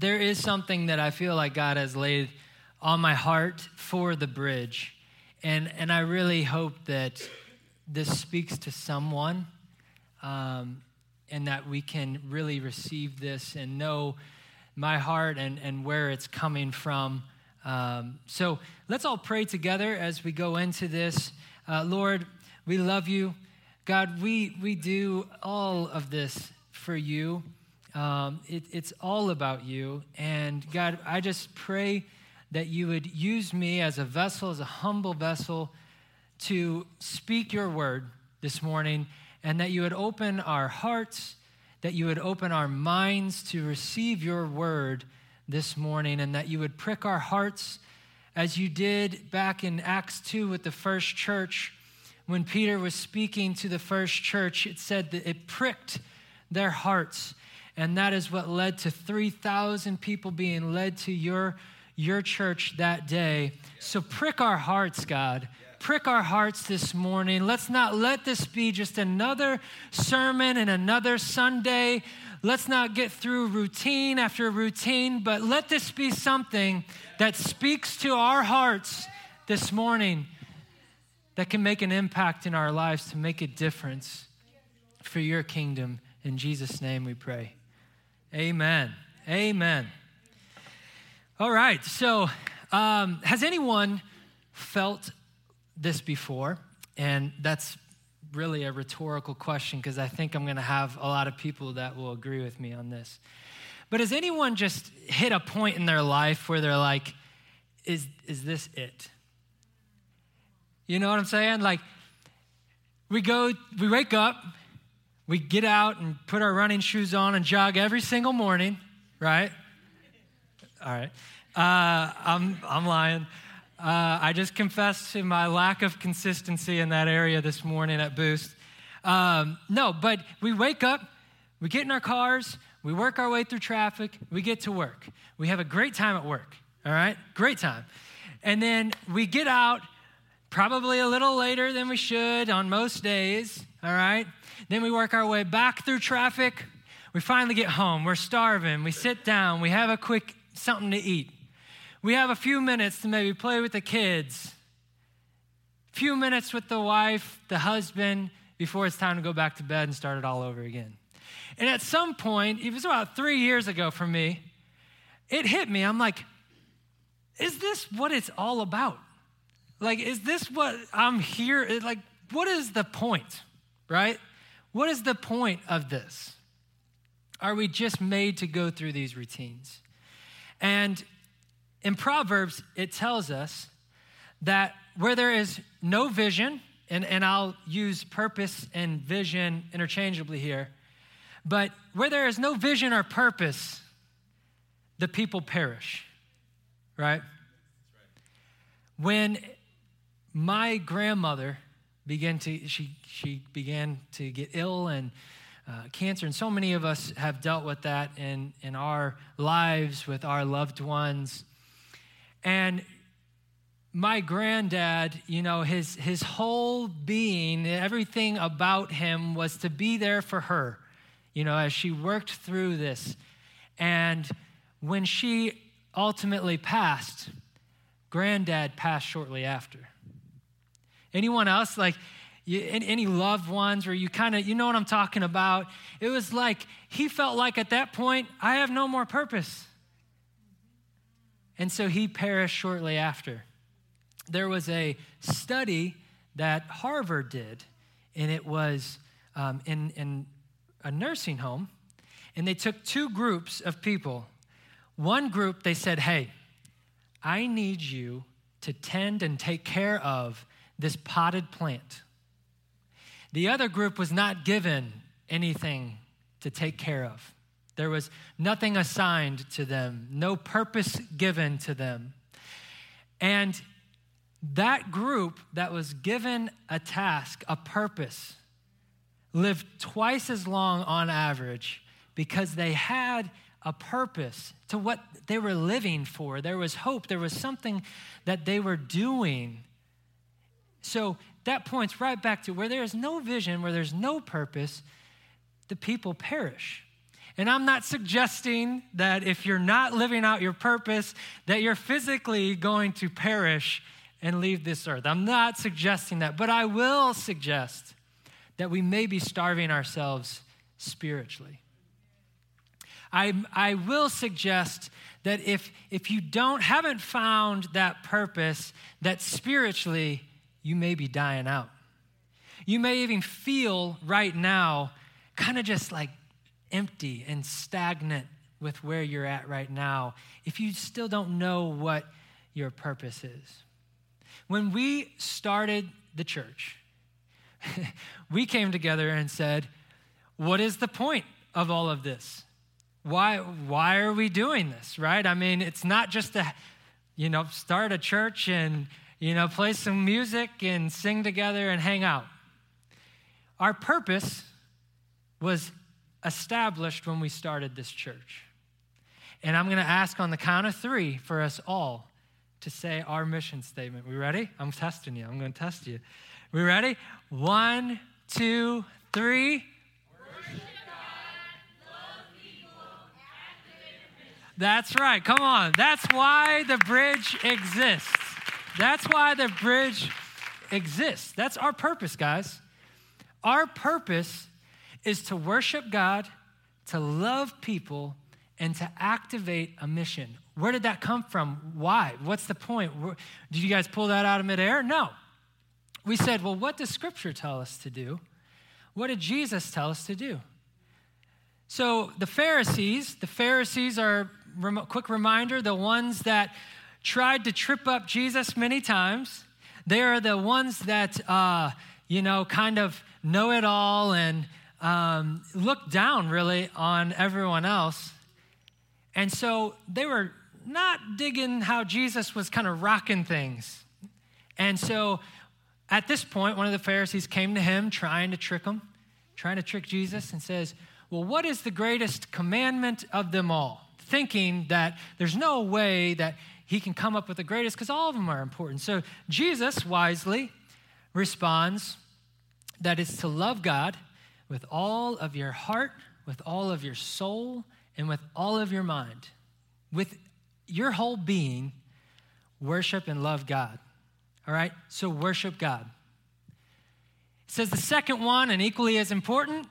There is something that I feel like God has laid on my heart for the bridge. And, and I really hope that this speaks to someone um, and that we can really receive this and know my heart and, and where it's coming from. Um, so let's all pray together as we go into this. Uh, Lord, we love you. God, we, we do all of this for you. Um, it, it's all about you. And God, I just pray that you would use me as a vessel, as a humble vessel, to speak your word this morning, and that you would open our hearts, that you would open our minds to receive your word this morning, and that you would prick our hearts as you did back in Acts 2 with the first church. When Peter was speaking to the first church, it said that it pricked their hearts. And that is what led to 3,000 people being led to your your church that day. So prick our hearts, God. Prick our hearts this morning. Let's not let this be just another sermon and another Sunday. Let's not get through routine after routine, but let this be something that speaks to our hearts this morning that can make an impact in our lives to make a difference for your kingdom. In Jesus' name we pray. Amen. Amen. All right, so um, has anyone felt this before? And that's really a rhetorical question because I think I'm going to have a lot of people that will agree with me on this. But has anyone just hit a point in their life where they're like, is, is this it? You know what I'm saying? Like, we go, we wake up, we get out and put our running shoes on and jog every single morning, right? All right. Uh, I'm, I'm lying. Uh, I just confessed to my lack of consistency in that area this morning at Boost. Um, no, but we wake up, we get in our cars, we work our way through traffic, we get to work. We have a great time at work, all right? Great time. And then we get out probably a little later than we should on most days, all right? Then we work our way back through traffic. We finally get home. We're starving. We sit down. We have a quick something to eat. We have a few minutes to maybe play with the kids, few minutes with the wife, the husband, before it's time to go back to bed and start it all over again. And at some point, it was about three years ago for me, it hit me. I'm like, is this what it's all about? Like, is this what I'm here? Like, what is the point, right? What is the point of this? Are we just made to go through these routines? And in Proverbs, it tells us that where there is no vision, and, and I'll use purpose and vision interchangeably here, but where there is no vision or purpose, the people perish, right? When my grandmother began to, she, she began to get ill and uh, cancer, and so many of us have dealt with that in, in our lives with our loved ones. And my granddad, you know, his, his whole being, everything about him was to be there for her, you know, as she worked through this. And when she ultimately passed, granddad passed shortly after. Anyone else? Like, you, any loved ones where you kind of, you know what I'm talking about? It was like he felt like at that point, I have no more purpose. And so he perished shortly after. There was a study that Harvard did, and it was um, in, in a nursing home, and they took two groups of people. One group, they said, Hey, I need you to tend and take care of this potted plant. The other group was not given anything to take care of. There was nothing assigned to them, no purpose given to them. And that group that was given a task, a purpose, lived twice as long on average because they had a purpose to what they were living for. There was hope, there was something that they were doing. So that points right back to where there is no vision, where there's no purpose, the people perish. And I'm not suggesting that if you're not living out your purpose, that you're physically going to perish and leave this earth. I'm not suggesting that, but I will suggest that we may be starving ourselves spiritually. I, I will suggest that if, if you don't haven't found that purpose, that spiritually you may be dying out. You may even feel right now kind of just like empty and stagnant with where you're at right now if you still don't know what your purpose is. When we started the church, we came together and said, What is the point of all of this? Why, why are we doing this, right? I mean, it's not just to, you know, start a church and, you know, play some music and sing together and hang out. Our purpose was established when we started this church. And I'm going to ask on the count of three for us all to say our mission statement. We ready? I'm testing you. I'm going to test you. We ready? One, two, three. That's right. Come on. That's why the bridge exists. That's why the bridge exists. That's our purpose, guys. Our purpose is to worship God, to love people, and to activate a mission. Where did that come from? Why? What's the point? Did you guys pull that out of midair? No. We said, well, what does Scripture tell us to do? What did Jesus tell us to do? So the Pharisees, the Pharisees are quick reminder the ones that tried to trip up Jesus many times. They are the ones that, uh, you know, kind of know it all and um, look down really on everyone else. And so they were not digging how Jesus was kind of rocking things. And so at this point, one of the Pharisees came to him trying to trick him, trying to trick Jesus, and says, Well, what is the greatest commandment of them all? thinking that there's no way that he can come up with the greatest because all of them are important. So Jesus wisely responds that it's to love God with all of your heart, with all of your soul, and with all of your mind. With your whole being, worship and love God. All right? So worship God. It says the second one, and equally as important,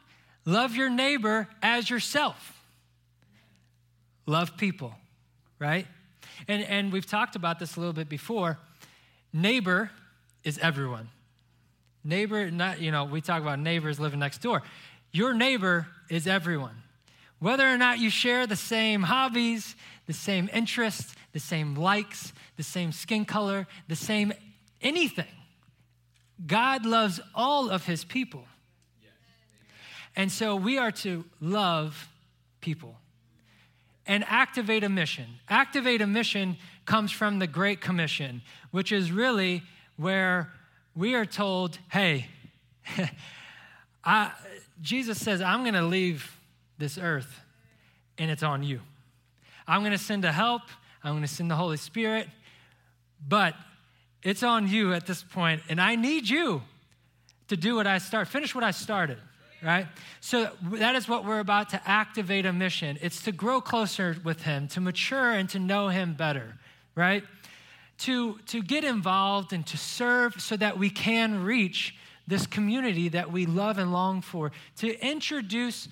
love your neighbor as yourself love people, right? And, and we've talked about this a little bit before. Neighbor is everyone. Neighbor, not, you know, we talk about neighbors living next door. Your neighbor is everyone. Whether or not you share the same hobbies, the same interests, the same likes, the same skin color, the same anything, God loves all of his people. And so we are to love people and activate a mission. Activate a mission comes from the Great Commission, which is really where we are told, hey, I, Jesus says, I'm going to leave this earth and it's on you. I'm going to send a help, I'm going to send the Holy Spirit, but it's on you at this point, and I need you to do what I start, finish what I started right? So that is what we're about to activate a mission. It's to grow closer with Him, to mature and to know Him better, right? To, to get involved and to serve so that we can reach this community that we love and long for, to introduce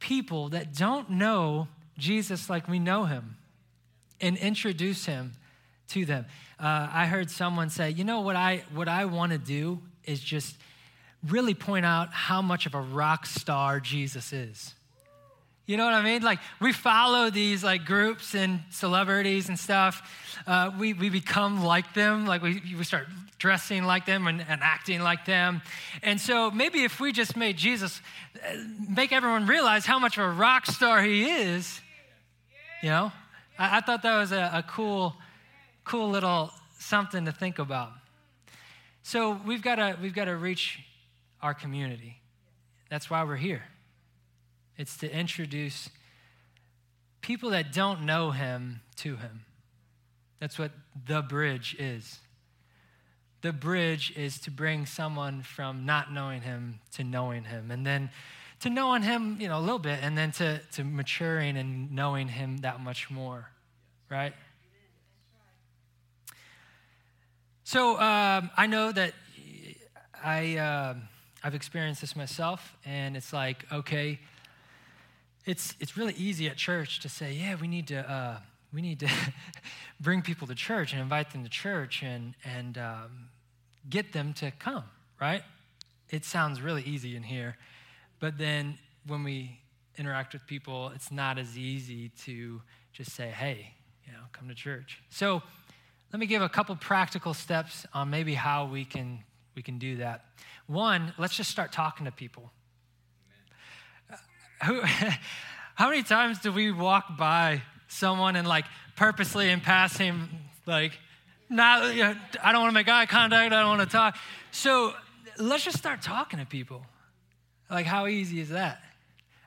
people that don't know Jesus like we know Him and introduce Him to them. Uh, I heard someone say, you know what I what I want to do is just really point out how much of a rock star Jesus is. You know what I mean? Like we follow these like groups and celebrities and stuff. Uh, we, we become like them. Like we, we start dressing like them and, and acting like them. And so maybe if we just made Jesus, uh, make everyone realize how much of a rock star he is, you know, I, I thought that was a, a cool, cool little something to think about. So we've got to we've got to reach our community. That's why we're here. It's to introduce people that don't know him to him. That's what the bridge is. The bridge is to bring someone from not knowing him to knowing him. And then to knowing him, you know, a little bit, and then to, to maturing and knowing him that much more, right? So um, I know that I, uh, I've experienced this myself, and it's like, okay, it's, it's really easy at church to say, yeah, we need to, uh, we need to bring people to church and invite them to church and, and um, get them to come, right? It sounds really easy in here. But then when we interact with people, it's not as easy to just say, hey, you know, come to church. So let me give a couple practical steps on maybe how we can we can do that. One, let's just start talking to people. Who, how many times do we walk by someone and like purposely in passing, like, not, you know, I don't want to make eye contact, I don't want to talk. So let's just start talking to people. Like, how easy is that?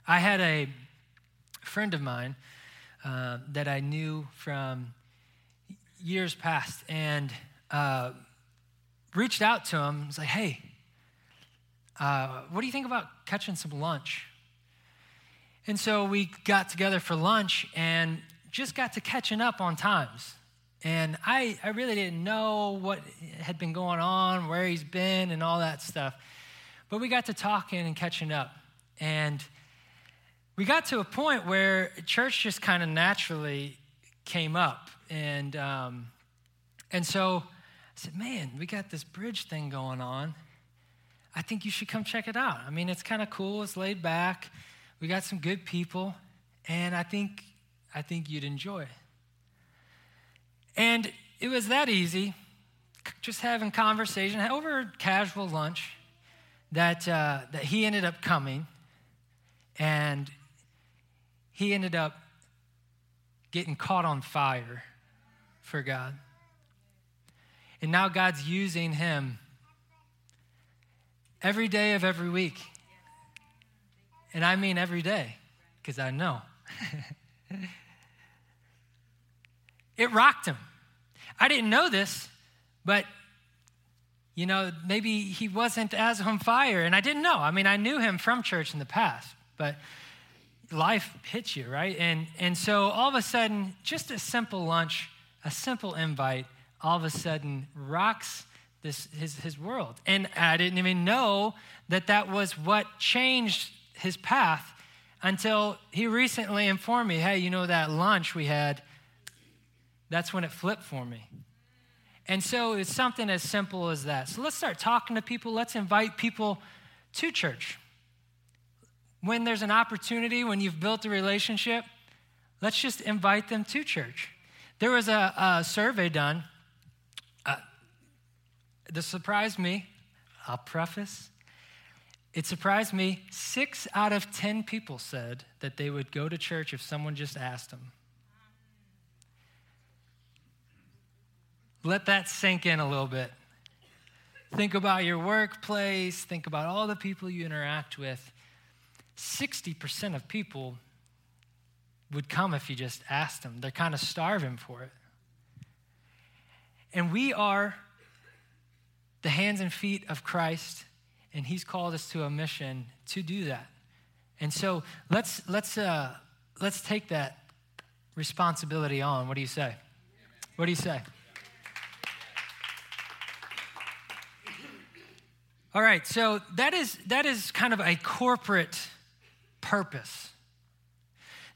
I had a friend of mine uh, that I knew from years past and uh, reached out to him. Was like, hey, uh, what do you think about catching some lunch? And so we got together for lunch and just got to catching up on times. And I, I really didn't know what had been going on, where he's been, and all that stuff. But we got to talking and catching up. And we got to a point where church just kind of naturally came up. And, um, and so I said, Man, we got this bridge thing going on. I think you should come check it out. I mean, it's kind of cool, it's laid back. We got some good people, and I think, I think you'd enjoy it. And it was that easy, just having conversation over casual lunch that, uh, that he ended up coming and he ended up getting caught on fire for God. And now God's using him every day of every week. And I mean every day, because I know. it rocked him. I didn't know this, but you know, maybe he wasn't as on fire. And I didn't know. I mean, I knew him from church in the past, but life hits you, right? And, and so all of a sudden, just a simple lunch, a simple invite, all of a sudden rocks this, his, his world. And I didn't even know that that was what changed his path until he recently informed me hey, you know that lunch we had, that's when it flipped for me. And so it's something as simple as that. So let's start talking to people. Let's invite people to church. When there's an opportunity, when you've built a relationship, let's just invite them to church. There was a, a survey done. This surprised me. I'll preface. It surprised me. Six out of 10 people said that they would go to church if someone just asked them. Let that sink in a little bit. Think about your workplace, think about all the people you interact with. 60% of people would come if you just asked them. They're kind of starving for it. And we are the hands and feet of Christ, and He's called us to a mission to do that. And so let's, let's, uh, let's take that responsibility on. What do you say? What do you say? All right, so that is, that is kind of a corporate purpose.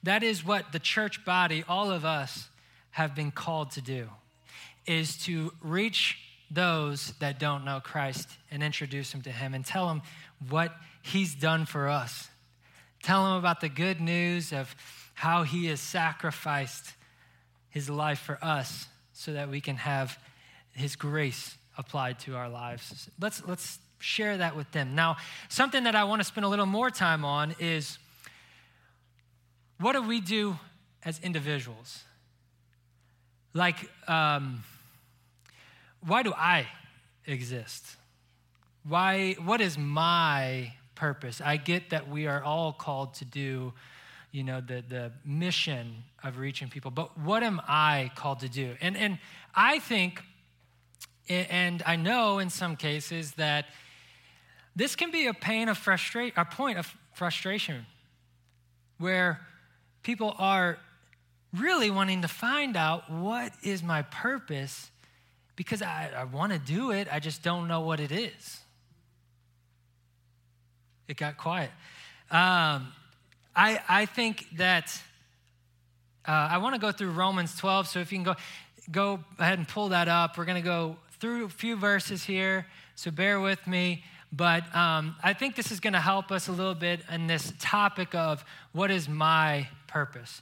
That is what the church body, all of us, have been called to do, is to reach those that don't know Christ and introduce them to Him and tell them what He's done for us. Tell them about the good news of how He has sacrificed His life for us so that we can have His grace applied to our lives. Let's, let's share that with them. Now, something that I want to spend a little more time on is what do we do as individuals? Like, um, why do I exist? Why, what is my purpose? I get that we are all called to do, you know, the, the mission of reaching people, but what am I called to do? And, and I think, and I know in some cases that this can be a pain of frustration, a point of frustration, where people are really wanting to find out what is my purpose because I, I want to do it, I just don't know what it is. It got quiet. Um, I, I think that uh, I want to go through Romans 12. So if you can go, go ahead and pull that up. We're going to go through a few verses here. So bear with me. But um, I think this is going to help us a little bit in this topic of what is my purpose.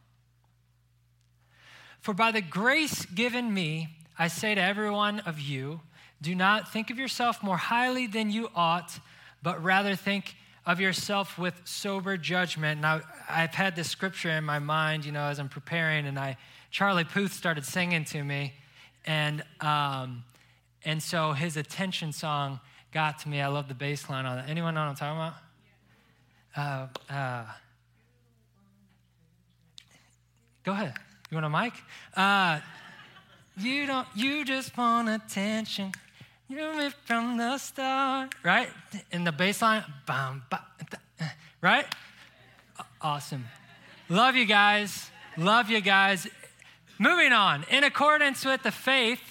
For by the grace given me, I say to every one of you, do not think of yourself more highly than you ought, but rather think of yourself with sober judgment. Now, I've had this scripture in my mind, you know, as I'm preparing, and I Charlie Puth started singing to me, and um, and so his attention song got to me. I love the bass line on that. Anyone know what I'm talking about? Uh, uh, go ahead. You want a mic? Uh, you don't. You just want attention. You from the start, right? In the bass line, bam, bam, right? Awesome. Love you guys. Love you guys. Moving on. In accordance with the faith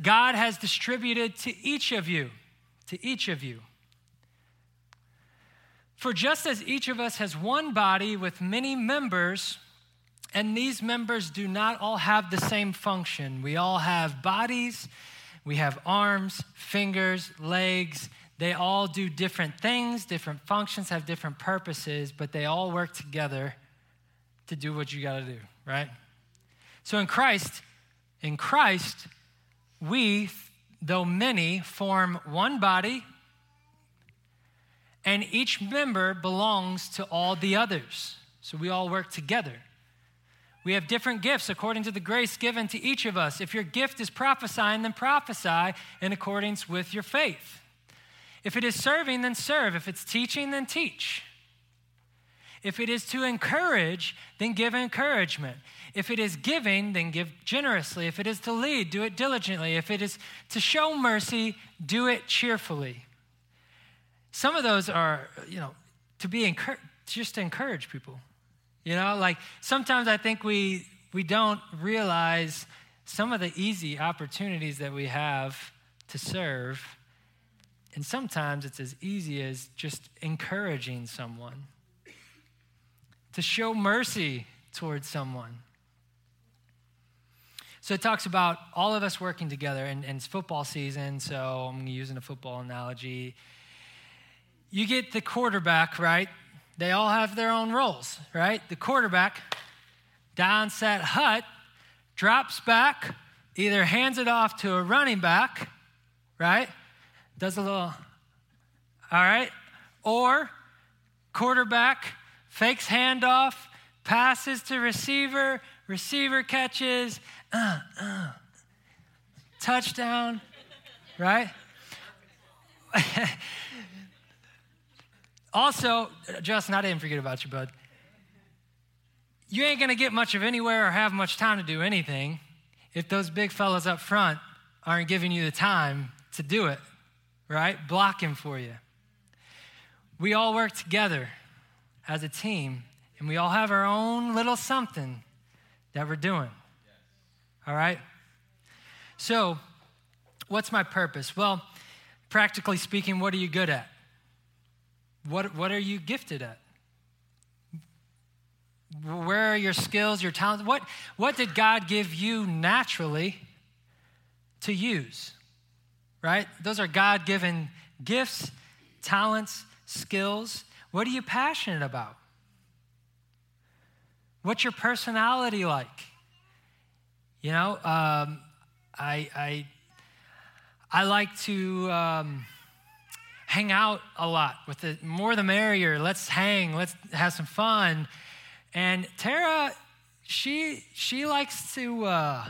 God has distributed to each of you, to each of you. For just as each of us has one body with many members, and these members do not all have the same function, we all have bodies we have arms, fingers, legs. They all do different things, different functions, have different purposes, but they all work together to do what you got to do, right? So in Christ, in Christ, we, though many, form one body, and each member belongs to all the others. So we all work together. We have different gifts according to the grace given to each of us. If your gift is prophesying, then prophesy in accordance with your faith. If it is serving, then serve. If it's teaching, then teach. If it is to encourage, then give encouragement. If it is giving, then give generously. If it is to lead, do it diligently. If it is to show mercy, do it cheerfully. Some of those are, you know, to be encouraged, just to encourage people. You know, like sometimes I think we we don't realize some of the easy opportunities that we have to serve. And sometimes it's as easy as just encouraging someone, to show mercy towards someone. So it talks about all of us working together, and, and it's football season, so I'm using a football analogy. You get the quarterback, right? They all have their own roles, right? The quarterback, down set hut, drops back, either hands it off to a running back, right? Does a little, all right? Or quarterback fakes handoff, passes to receiver, receiver catches, uh, uh, touchdown, right? Also, Justin, I didn't forget about you, bud. You ain't gonna get much of anywhere or have much time to do anything if those big fellas up front aren't giving you the time to do it, right? Blocking for you. We all work together as a team, and we all have our own little something that we're doing. All right? So, what's my purpose? Well, practically speaking, what are you good at? What, what are you gifted at? Where are your skills, your talents? What, what did God give you naturally to use? Right? Those are God given gifts, talents, skills. What are you passionate about? What's your personality like? You know, um, I, I, I like to. Um, hang out a lot with the more the merrier. Let's hang, let's have some fun. And Tara, she she likes to uh,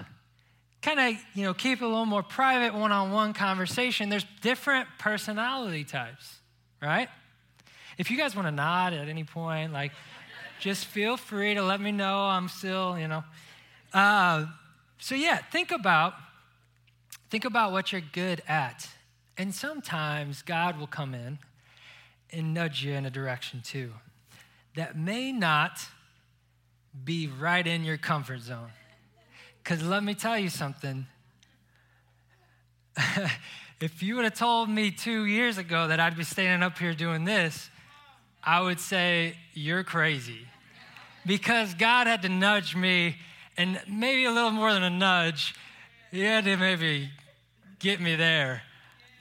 kind of you know keep a little more private one-on-one conversation. There's different personality types, right? If you guys want to nod at any point, like just feel free to let me know. I'm still, you know. Uh, so yeah, think about think about what you're good at, and sometimes God will come in and nudge you in a direction too that may not be right in your comfort zone. Because let me tell you something. if you would have told me two years ago that I'd be standing up here doing this, I would say, You're crazy. Because God had to nudge me, and maybe a little more than a nudge, He had to maybe get me there.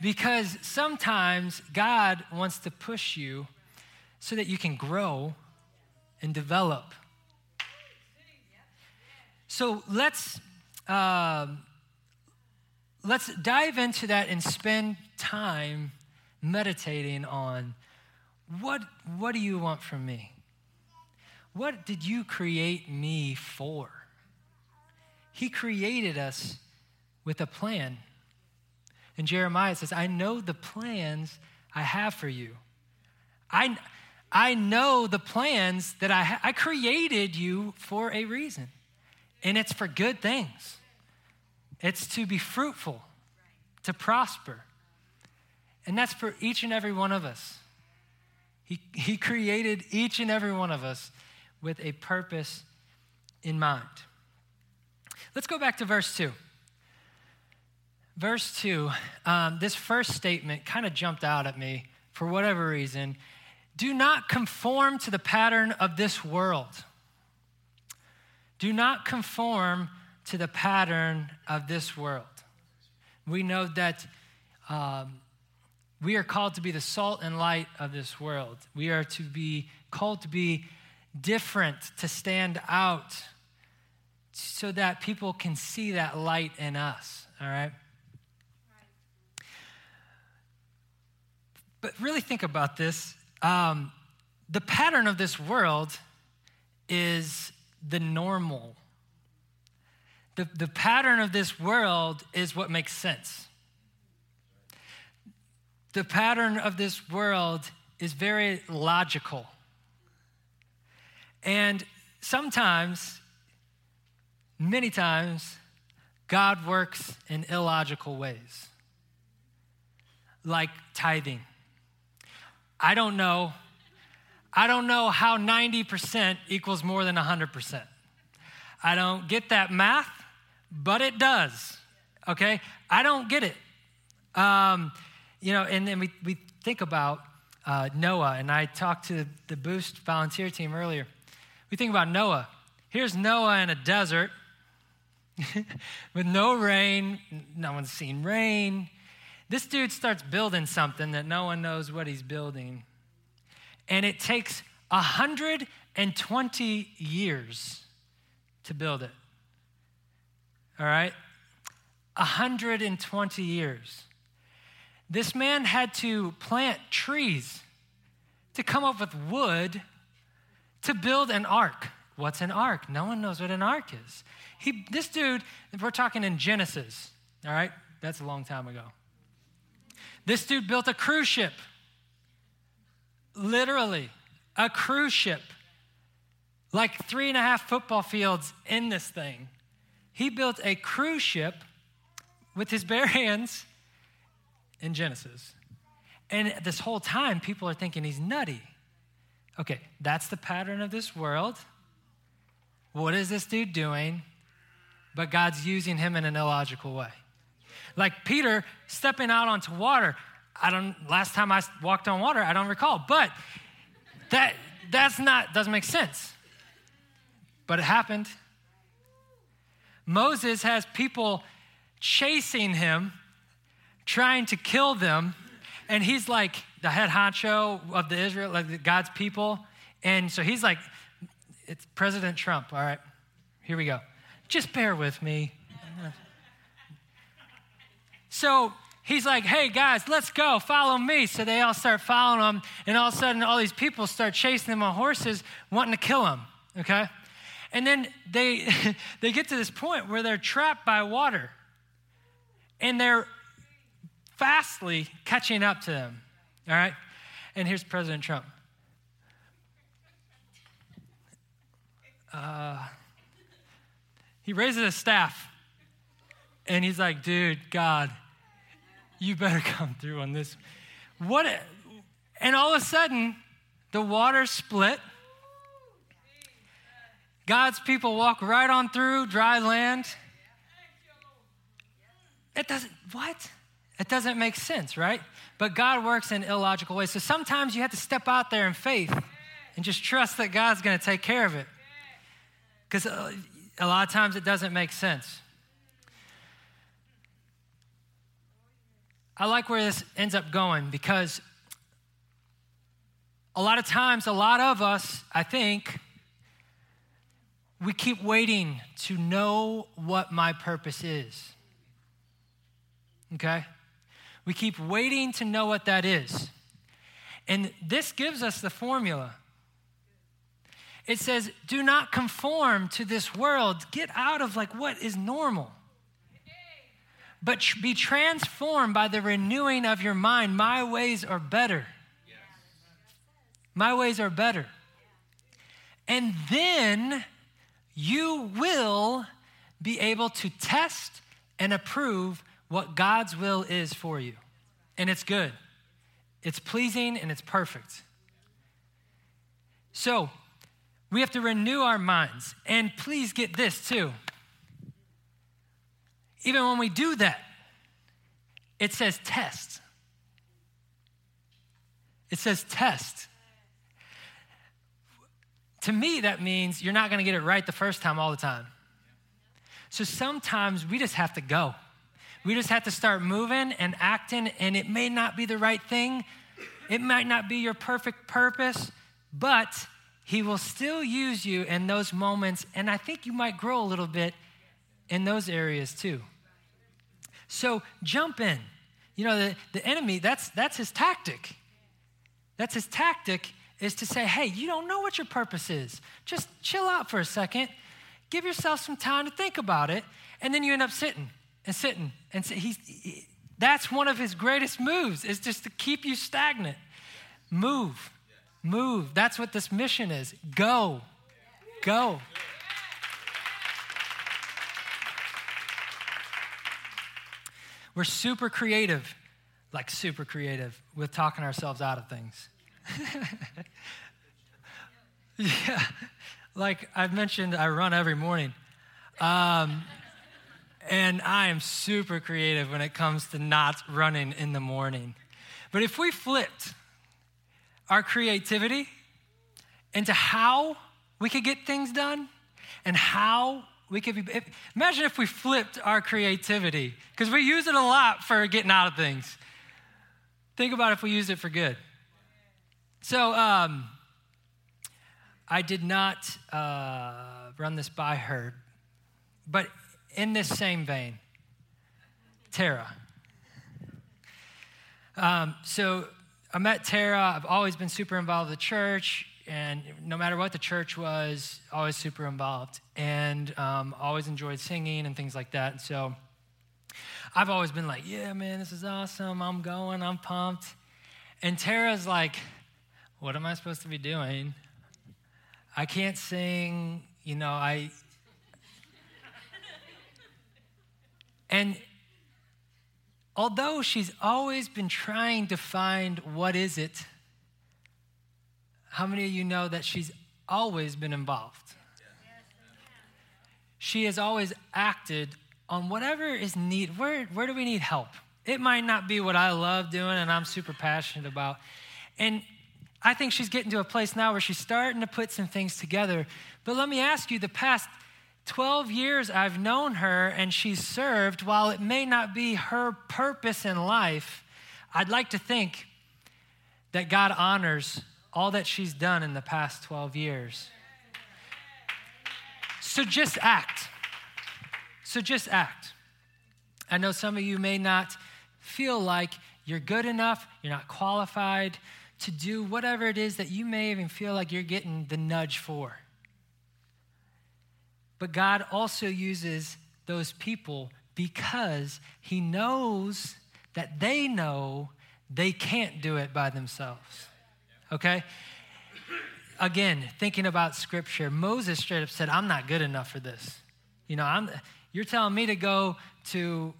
Because sometimes God wants to push you so that you can grow and develop. So let's uh, let's dive into that and spend time meditating on what what do you want from me? What did you create me for? He created us with a plan. And Jeremiah says, I know the plans I have for you. I, I know the plans that I, ha- I created you for a reason, and it's for good things. It's to be fruitful, to prosper. And that's for each and every one of us. He, he created each and every one of us with a purpose in mind. Let's go back to verse 2 verse 2, um, this first statement kind of jumped out at me for whatever reason. Do not conform to the pattern of this world. Do not conform to the pattern of this world. We know that um, we are called to be the salt and light of this world. We are to be called to be different, to stand out, so that people can see that light in us, all right? But really think about this. Um, the pattern of this world is the normal. The, the pattern of this world is what makes sense. The pattern of this world is very logical. And sometimes, many times, God works in illogical ways, like tithing. I don't know. I don't know how 90% equals more than 100%. I don't get that math, but it does. Okay? I don't get it. Um, you know, and then we, we think about uh, Noah, and I talked to the Boost volunteer team earlier. We think about Noah. Here's Noah in a desert with no rain, no one's seen rain. This dude starts building something that no one knows what he's building. And it takes 120 years to build it. All right? 120 years. This man had to plant trees to come up with wood to build an ark. What's an ark? No one knows what an ark is. He, this dude, we're talking in Genesis, all right? That's a long time ago. This dude built a cruise ship. Literally, a cruise ship. Like three and a half football fields in this thing. He built a cruise ship with his bare hands in Genesis. And this whole time, people are thinking he's nutty. Okay, that's the pattern of this world. What is this dude doing? But God's using him in an illogical way. Like Peter stepping out onto water. I don't, last time I walked on water, I don't recall. But that, that's not, doesn't make sense. But it happened. Moses has people chasing him, trying to kill them. And he's like the head honcho of the Israel, like God's people. And so he's like, it's President Trump. All right, here we go. Just bear with me. So he's like, hey guys, let's go, follow me. So they all start following him, and all of a sudden, all these people start chasing him on horses, wanting to kill him. okay? And then they, they get to this point where they're trapped by water and they're fastly catching up to them, all right? And here's President Trump. Uh, he raises his staff and he's like, dude, God, you better come through on this. What? A, and all of a sudden, the water split. God's people walk right on through dry land. It doesn't, what? It doesn't make sense, right? But God works in illogical ways. So sometimes you have to step out there in faith and just trust that God's going to take care of it. Because uh, a lot of times it doesn't make sense. I like where this ends up going because a lot of times, a lot of us, I think, we keep waiting to know what my purpose is. Okay? We keep waiting to know what that is. And this gives us the formula. It says, do not conform to this world. Get out of like what is normal but be transformed by the renewing of your mind. My ways are better. My ways are better. And then you will be able to test and approve what God's will is for you. And it's good, it's pleasing, and it's perfect. So, we have to renew our minds. And please get this too even when we do that, it says test. It says test. To me, that means you're not going to get it right the first time all the time. So sometimes we just have to go. We just have to start moving and acting, and it may not be the right thing. It might not be your perfect purpose, but He will still use you in those moments, and I think you might grow a little bit in those areas too. So jump in. You know, the, the enemy, that's, that's his tactic. That's his tactic is to say, hey, you don't know what your purpose is. Just chill out for a second. Give yourself some time to think about it. And then you end up sitting and sitting. And he's, he, that's one of his greatest moves is just to keep you stagnant. Move, move. That's what this mission is. Go, go. We're super creative, like super creative, with talking ourselves out of things. yeah, like I've mentioned, I run every morning. Um, and I am super creative when it comes to not running in the morning. But if we flipped our creativity into how we could get things done and how we could be, if, imagine if we flipped our creativity, because we use it a lot for getting out of things. Think about if we use it for good. So, um, I did not uh, run this by her, but in this same vein, Tara. Um, so I met Tara. I've always been super involved with the church and no matter what the church was, always super involved, and um, always enjoyed singing and things like that. And so I've always been like, yeah, man, this is awesome. I'm going, I'm pumped. And Tara's like, what am I supposed to be doing? I can't sing, you know, I. And although she's always been trying to find what is it how many of you know that she's always been involved? She has always acted on whatever is need. Where, where do we need help? It might not be what I love doing and I'm super passionate about. And I think she's getting to a place now where she's starting to put some things together. But let me ask you the past 12 years I've known her and she's served, while it may not be her purpose in life, I'd like to think that God honors all that she's done in the past 12 years. So just act. So just act. I know some of you may not feel like you're good enough, you're not qualified to do whatever it is that you may even feel like you're getting the nudge for. But God also uses those people because He knows that they know they can't do it by themselves. Okay? Again, thinking about scripture, Moses straight up said, I'm not good enough for this. You know, I'm, you're telling me to go to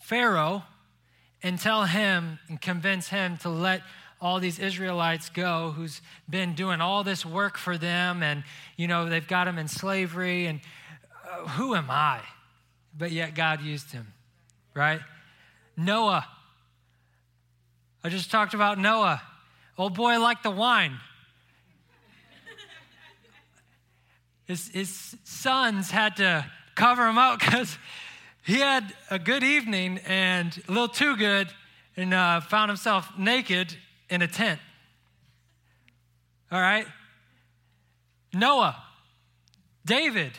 Pharaoh and tell him and convince him to let all these Israelites go who's been doing all this work for them and, you know, they've got them in slavery. And uh, who am I? But yet God used him, right? Noah. I just talked about Noah. Old boy liked the wine. His, his sons had to cover him up because he had a good evening and a little too good and uh, found himself naked in a tent. All right? Noah, David.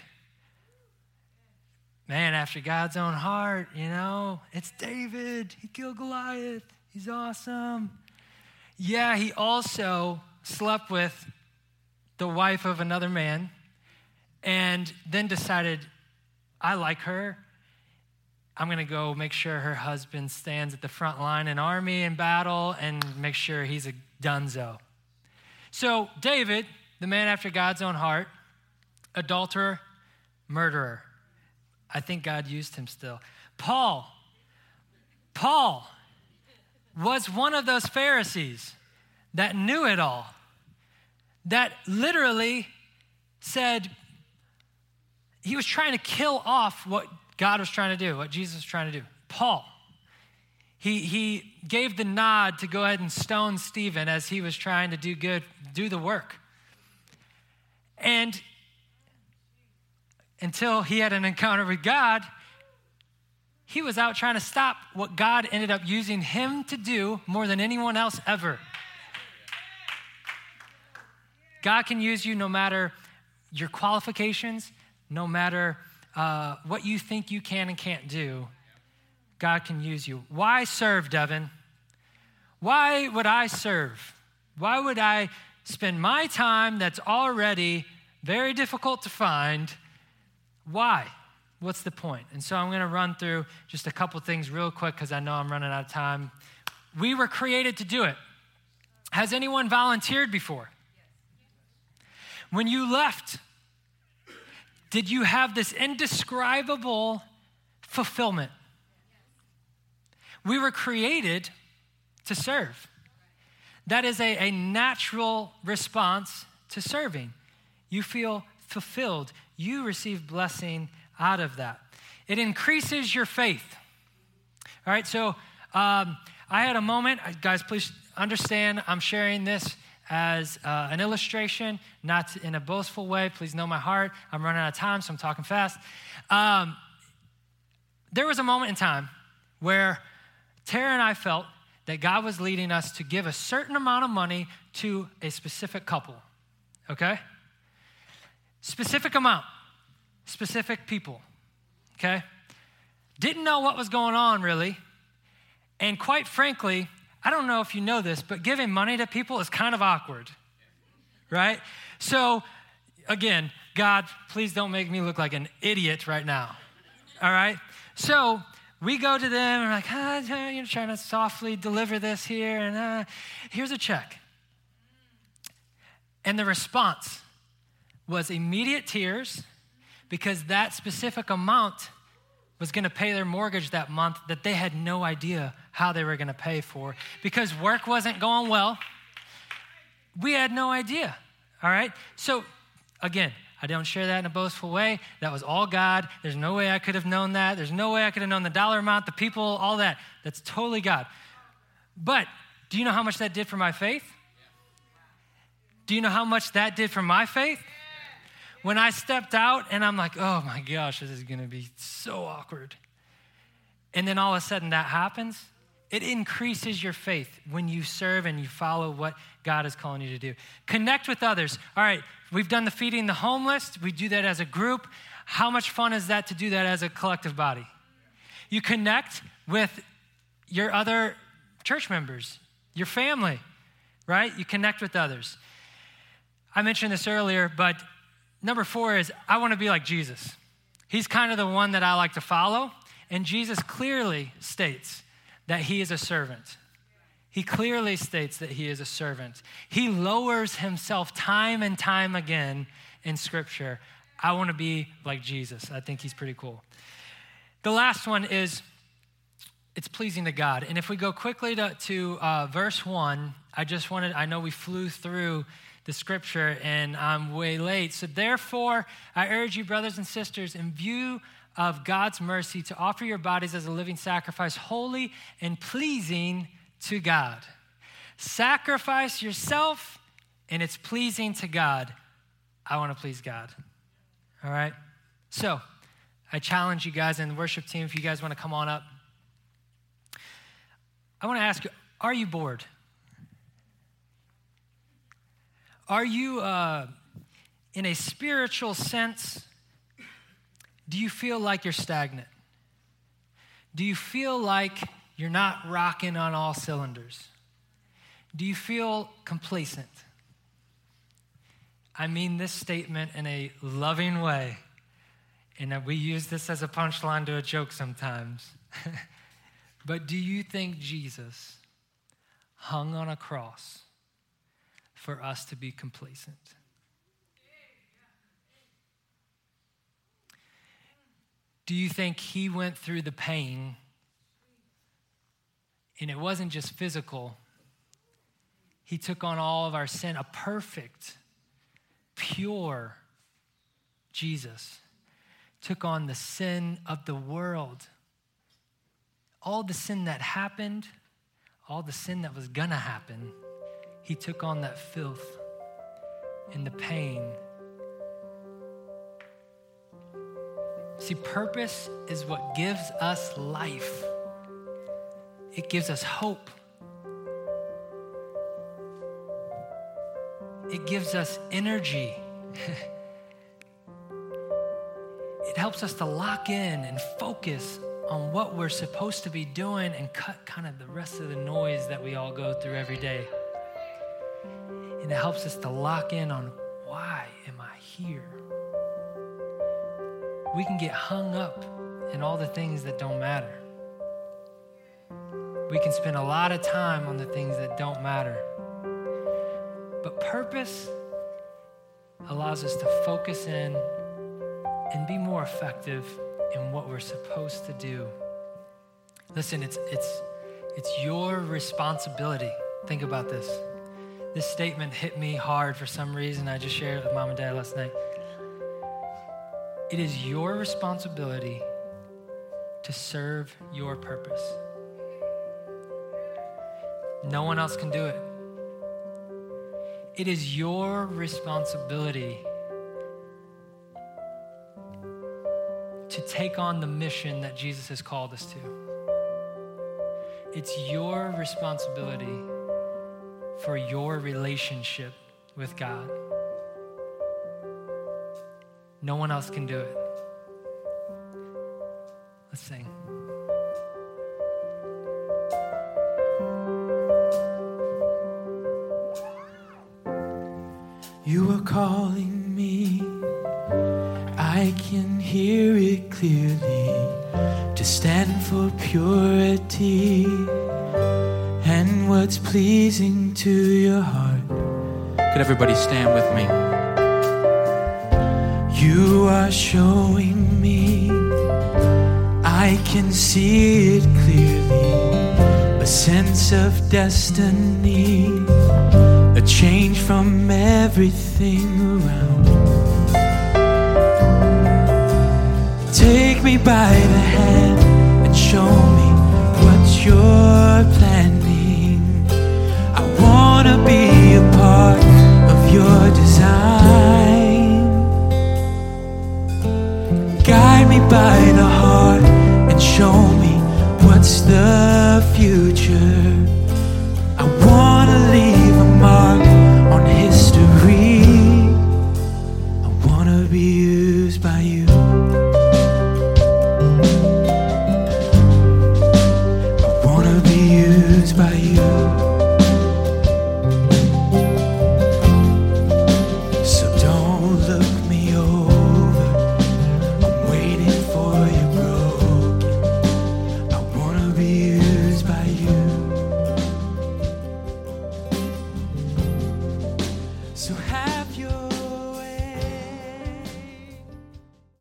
Man, after God's own heart, you know, it's David. He killed Goliath. He's awesome. Yeah, he also slept with the wife of another man and then decided, I like her. I'm going to go make sure her husband stands at the front line in army and battle and make sure he's a dunzo. So, David, the man after God's own heart, adulterer, murderer. I think God used him still. Paul, Paul was one of those Pharisees that knew it all, that literally said he was trying to kill off what God was trying to do, what Jesus was trying to do. Paul, he, he gave the nod to go ahead and stone Stephen as he was trying to do good, do the work. And until he had an encounter with God, he was out trying to stop what God ended up using him to do more than anyone else ever. God can use you no matter your qualifications, no matter uh, what you think you can and can't do, God can use you. Why serve, Devin? Why would I serve? Why would I spend my time that's already very difficult to find? Why? What's the point? And so I'm going to run through just a couple things real quick because I know I'm running out of time. We were created to do it. Has anyone volunteered before? When you left did you have this indescribable fulfillment? We were created to serve. That is a, a natural response to serving. You feel fulfilled, you receive blessing out of that. It increases your faith. All right, so um, I had a moment, guys, please understand, I'm sharing this as uh, an illustration, not in a boastful way. Please know my heart. I'm running out of time, so I'm talking fast. Um, there was a moment in time where Tara and I felt that God was leading us to give a certain amount of money to a specific couple, okay? Specific amount, specific people, okay? Didn't know what was going on really. And quite frankly, I don't know if you know this, but giving money to people is kind of awkward, right? So, again, God, please don't make me look like an idiot right now, all right? So, we go to them and we're like, ah, you're trying to softly deliver this here, and uh, here's a check. And the response was immediate tears because that specific amount was going to pay their mortgage that month that they had no idea how they were going to pay for because work wasn't going well. We had no idea. All right? So, again, I don't share that in a boastful way. That was all God. There's no way I could have known that. There's no way I could have known the dollar amount, the people, all that. That's totally God. But do you know how much that did for my faith? Do you know how much that did for my faith? When I stepped out and I'm like, oh my gosh, this is gonna be so awkward. And then all of a sudden that happens, it increases your faith when you serve and you follow what God is calling you to do. Connect with others. All right, we've done the feeding the homeless, we do that as a group. How much fun is that to do that as a collective body? You connect with your other church members, your family, right? You connect with others. I mentioned this earlier, but Number four is I want to be like Jesus. He's kind of the one that I like to follow. And Jesus clearly states that he is a servant. He clearly states that he is a servant. He lowers himself time and time again in Scripture. I want to be like Jesus. I think he's pretty cool. The last one is it's pleasing to God. And if we go quickly to, to uh, verse one, I just wanted, I know we flew through the scripture and I'm um, way late. So therefore, I urge you, brothers and sisters, in view of God's mercy, to offer your bodies as a living sacrifice, holy and pleasing to God. Sacrifice yourself, and it's pleasing to God. I want to please God. All right? So, I challenge you guys and the worship team, if you guys want to come on up. I want to ask you are you bored? Are you, uh, in a spiritual sense, do you feel like you're stagnant? Do you feel like you're not rocking on all cylinders? Do you feel complacent? I mean this statement in a loving way, and we use this as a punchline to a joke sometimes. but do you think Jesus hung on a cross for us to be complacent? Do you think he went through the pain and it wasn't just physical? He took on all of our sin, a perfect, pure Jesus took on the sin of the world. All the sin that happened, all the sin that was gonna happen, he took on that filth and the pain See, purpose is what gives us life, it gives us hope, it gives us energy. it helps us to lock in and focus on what we're supposed to be doing and cut kind of the rest of the noise that we all go through every day. And it helps us to lock in on why am I here? we can get hung up in all the things that don't matter. We can spend a lot of time on the things that don't matter. But purpose allows us to focus in and be more effective in what we're supposed to do. Listen, it's, it's, it's your responsibility. Think about this. This statement hit me hard for some reason. I just shared it with mom and dad last night. It is your responsibility to serve your purpose. No one else can do it. It is your responsibility to take on the mission that Jesus has called us to. It's your responsibility for your relationship with God. No one else can do it. Let's sing. You are calling me, I can hear it clearly to stand for purity and what's pleasing. Could everybody stand with me? You are showing me, I can see it clearly. A sense of destiny, a change from everything around. Take me by the hand and show me what you're by the heart and show me what's the future.